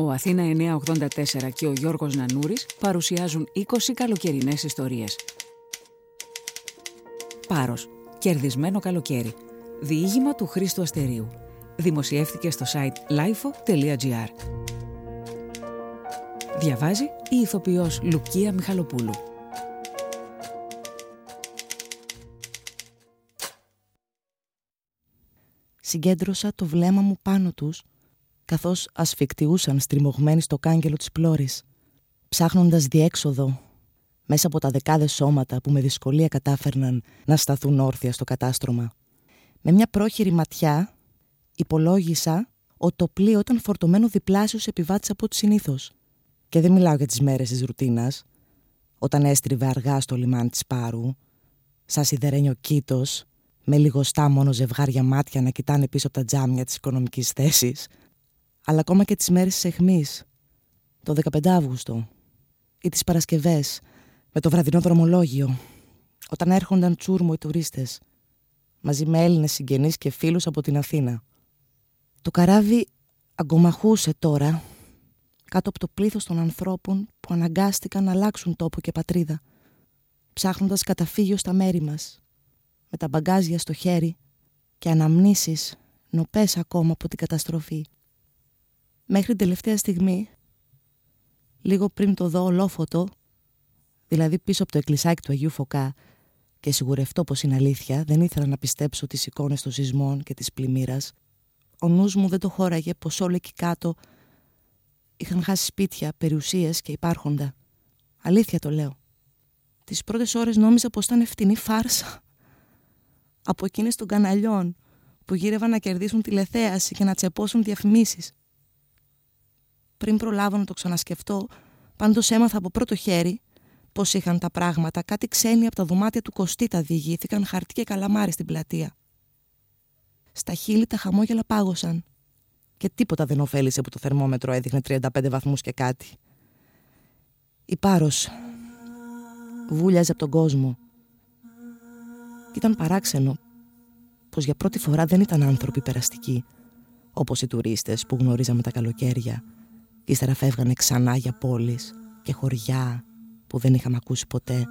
Ο Αθήνα 984 και ο Γιώργος Νανούρης παρουσιάζουν 20 καλοκαιρινές ιστορίες. Πάρος. Κερδισμένο καλοκαίρι. Διήγημα του Χρήστου Αστερίου. Δημοσιεύτηκε στο site lifo.gr. Διαβάζει η ηθοποιός Λουκία Μιχαλοπούλου. Συγκέντρωσα το βλέμμα μου πάνω τους καθώς ασφικτιούσαν στριμωγμένοι στο κάγκελο της πλώρης, ψάχνοντας διέξοδο μέσα από τα δεκάδες σώματα που με δυσκολία κατάφερναν να σταθούν όρθια στο κατάστρωμα. Με μια πρόχειρη ματιά υπολόγισα ότι το πλοίο ήταν φορτωμένο διπλάσιους επιβάτης από ό,τι συνήθως. Και δεν μιλάω για τις μέρες της ρουτίνας, όταν έστριβε αργά στο λιμάνι της Πάρου, σαν σιδερένιο κήτος, με λιγοστά μόνο ζευγάρια μάτια να κοιτάνε πίσω από τα τζάμια της οικονομικής θέσης, αλλά ακόμα και τις μέρες της εχμής, το 15 Αύγουστο ή τις Παρασκευές, με το βραδινό δρομολόγιο, όταν έρχονταν τσούρμο οι τουρίστες, μαζί με Έλληνες συγγενείς και φίλους από την Αθήνα. Το καράβι αγκομαχούσε τώρα κάτω από το πλήθος των ανθρώπων που αναγκάστηκαν να αλλάξουν τόπο και πατρίδα, ψάχνοντας καταφύγιο στα μέρη μας, με τα μπαγκάζια στο χέρι και αναμνήσεις νοπές ακόμα από την καταστροφή. Μέχρι την τελευταία στιγμή, λίγο πριν το δω ολόφωτο, δηλαδή πίσω από το εκκλησάκι του Αγίου Φωκά και σιγουρευτώ πως είναι αλήθεια, δεν ήθελα να πιστέψω τις εικόνες των σεισμών και της πλημμύρας, ο νους μου δεν το χώραγε πως όλο εκεί κάτω είχαν χάσει σπίτια, περιουσίες και υπάρχοντα. Αλήθεια το λέω. Τις πρώτες ώρες νόμιζα πως ήταν φτηνή φάρσα. Από εκείνες των καναλιών που γύρευαν να κερδίσουν τηλεθέαση και να τσεπώσουν διαφημίσεις. Πριν προλάβω να το ξανασκεφτώ, πάντως έμαθα από πρώτο χέρι πώς είχαν τα πράγματα. Κάτι ξένοι από τα δωμάτια του Κωστή τα διηγήθηκαν χαρτί και καλαμάρι στην πλατεία. Στα χείλη τα χαμόγελα πάγωσαν. Και τίποτα δεν ωφέλησε που το θερμόμετρο έδειχνε 35 βαθμούς και κάτι. Η Πάρος βούλιαζε από τον κόσμο. Και ήταν παράξενο πως για πρώτη φορά δεν ήταν άνθρωποι περαστικοί, όπως οι τουρίστες που γνωρίζαμε τα καλοκαίρια Ύστερα φεύγανε ξανά για πόλεις και χωριά που δεν είχαμε ακούσει ποτέ.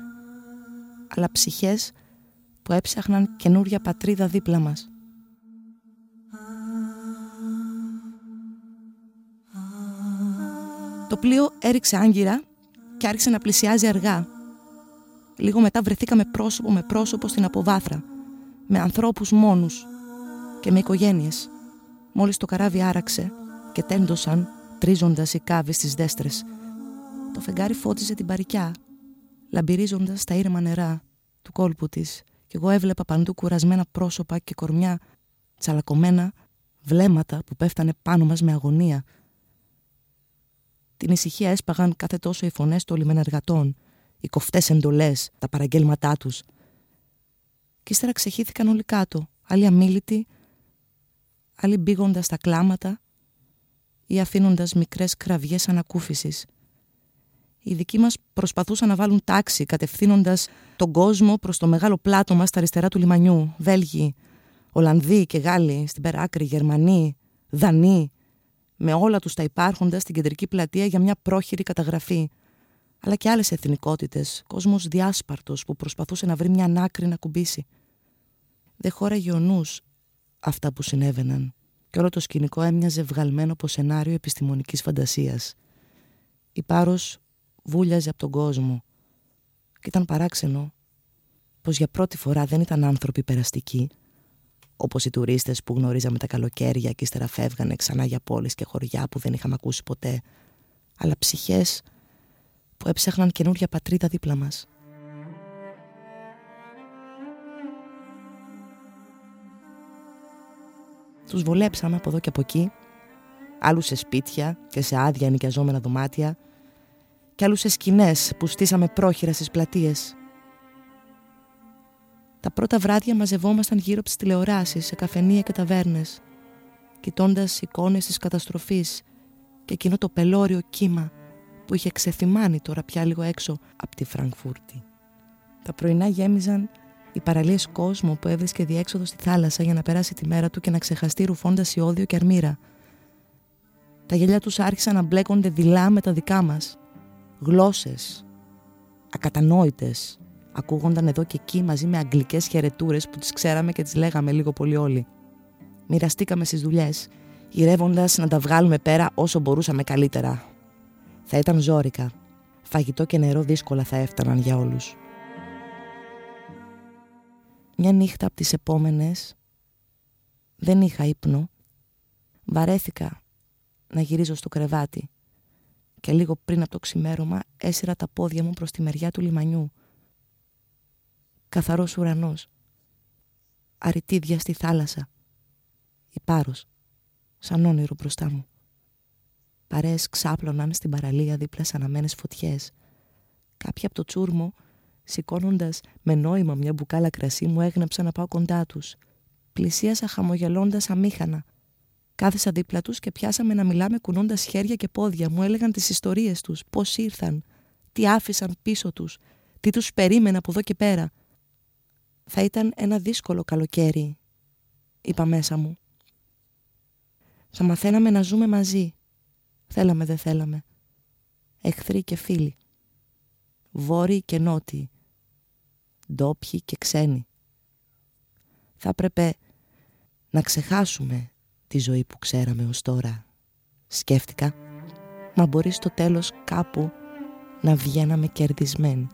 Αλλά ψυχές που έψαχναν καινούρια πατρίδα δίπλα μας. Το πλοίο έριξε άγκυρα και άρχισε να πλησιάζει αργά. Λίγο μετά βρεθήκαμε πρόσωπο με πρόσωπο στην αποβάθρα, με ανθρώπους μόνους και με οικογένειες. Μόλις το καράβι άραξε και τέντωσαν τρίζοντας οι κάβοι στι δέστρες. Το φεγγάρι φώτιζε την παρικιά, λαμπυρίζοντας τα ήρεμα νερά του κόλπου της, και εγώ έβλεπα παντού κουρασμένα πρόσωπα και κορμιά, τσαλακωμένα βλέμματα που πέφτανε πάνω μας με αγωνία. Την ησυχία έσπαγαν κάθε τόσο οι φωνές των λιμενεργατών, οι κοφτές εντολές, τα παραγγέλματά τους. Κι ύστερα ξεχύθηκαν όλοι κάτω, άλλοι αμήλυτοι, άλλοι μπήγοντας τα κλάματα, ή αφήνοντας μικρές κραυγές ανακούφισης. Οι δικοί μας προσπαθούσαν να βάλουν τάξη, κατευθύνοντας τον κόσμο προς το μεγάλο πλάτωμα στα αριστερά του λιμανιού. Βέλγοι, Ολλανδοί και Γάλλοι, στην περάκρη, Γερμανοί, Δανείοι, με όλα τους τα υπάρχοντα στην κεντρική πλατεία για μια πρόχειρη καταγραφή. Αλλά και άλλες εθνικότητες, κόσμος διάσπαρτος που προσπαθούσε να βρει μια άκρη να κουμπίσει. Δεν χώραγε ο νους αυτά που συνέβαιναν και όλο το σκηνικό έμοιαζε βγαλμένο από σενάριο επιστημονικής φαντασίας. Η Πάρος βούλιαζε από τον κόσμο και ήταν παράξενο πως για πρώτη φορά δεν ήταν άνθρωποι περαστικοί όπως οι τουρίστες που γνωρίζαμε τα καλοκαίρια και ύστερα φεύγανε ξανά για πόλεις και χωριά που δεν είχαμε ακούσει ποτέ αλλά ψυχές που έψαχναν καινούρια πατρίδα δίπλα μας. Τους βολέψαμε από εδώ και από εκεί, άλλους σε σπίτια και σε άδεια νοικιαζόμενα δωμάτια και άλλους σε σκηνές που στήσαμε πρόχειρα στις πλατείες. Τα πρώτα βράδια μαζευόμασταν γύρω από τις τηλεοράσεις, σε καφενεία και ταβέρνες, κοιτώντας εικόνες της καταστροφής και εκείνο το πελώριο κύμα που είχε ξεθυμάνει τώρα πια λίγο έξω από τη Φραγκφούρτη. Τα πρωινά γέμιζαν οι παραλίες κόσμο που έβρισκε διέξοδο στη θάλασσα για να περάσει τη μέρα του και να ξεχαστεί ρουφώντας ιόδιο και αρμύρα. Τα γέλια τους άρχισαν να μπλέκονται δειλά με τα δικά μας. Γλώσσες, ακατανόητες, ακούγονταν εδώ και εκεί μαζί με αγγλικές χαιρετούρες που τις ξέραμε και τις λέγαμε λίγο πολύ όλοι. Μοιραστήκαμε στις δουλειές, γυρεύοντας να τα βγάλουμε πέρα όσο μπορούσαμε καλύτερα. Θα ήταν ζώρικα. Φαγητό και νερό δύσκολα θα έφταναν για όλους. Μια νύχτα από τις επόμενες δεν είχα ύπνο. Βαρέθηκα να γυρίζω στο κρεβάτι και λίγο πριν από το ξημέρωμα έσυρα τα πόδια μου προς τη μεριά του λιμανιού. Καθαρός ουρανός. Αριτίδια στη θάλασσα. Υπάρος. Σαν όνειρο μπροστά μου. Παρέες ξάπλωναν στην παραλία δίπλα σαν αναμένες φωτιές. Κάποιοι από το τσούρμο, σηκώνοντας με νόημα μια μπουκάλα κρασί, μου έγνεψαν να πάω κοντά τους. Πλησίασα χαμογελώντας αμήχανα – Κάθισα δίπλα τους και πιάσαμε να μιλάμε κουνώντας χέρια και πόδια. Μου έλεγαν τις ιστορίες τους, πώς ήρθαν, τι άφησαν πίσω τους, τι τους περίμενα από εδώ και πέρα. Θα ήταν ένα δύσκολο καλοκαίρι, είπα μέσα μου. Θα μαθαίναμε να ζούμε μαζί. Θέλαμε δεν θέλαμε. Εχθροί και φίλοι. Βόρειοι και νότιοι. Ντόπιοι και ξένοι. Θα έπρεπε να ξεχάσουμε τη ζωή που ξέραμε ως τώρα. Σκέφτηκα, μα μπορεί στο τέλος κάπου να βγαίναμε κερδισμένοι.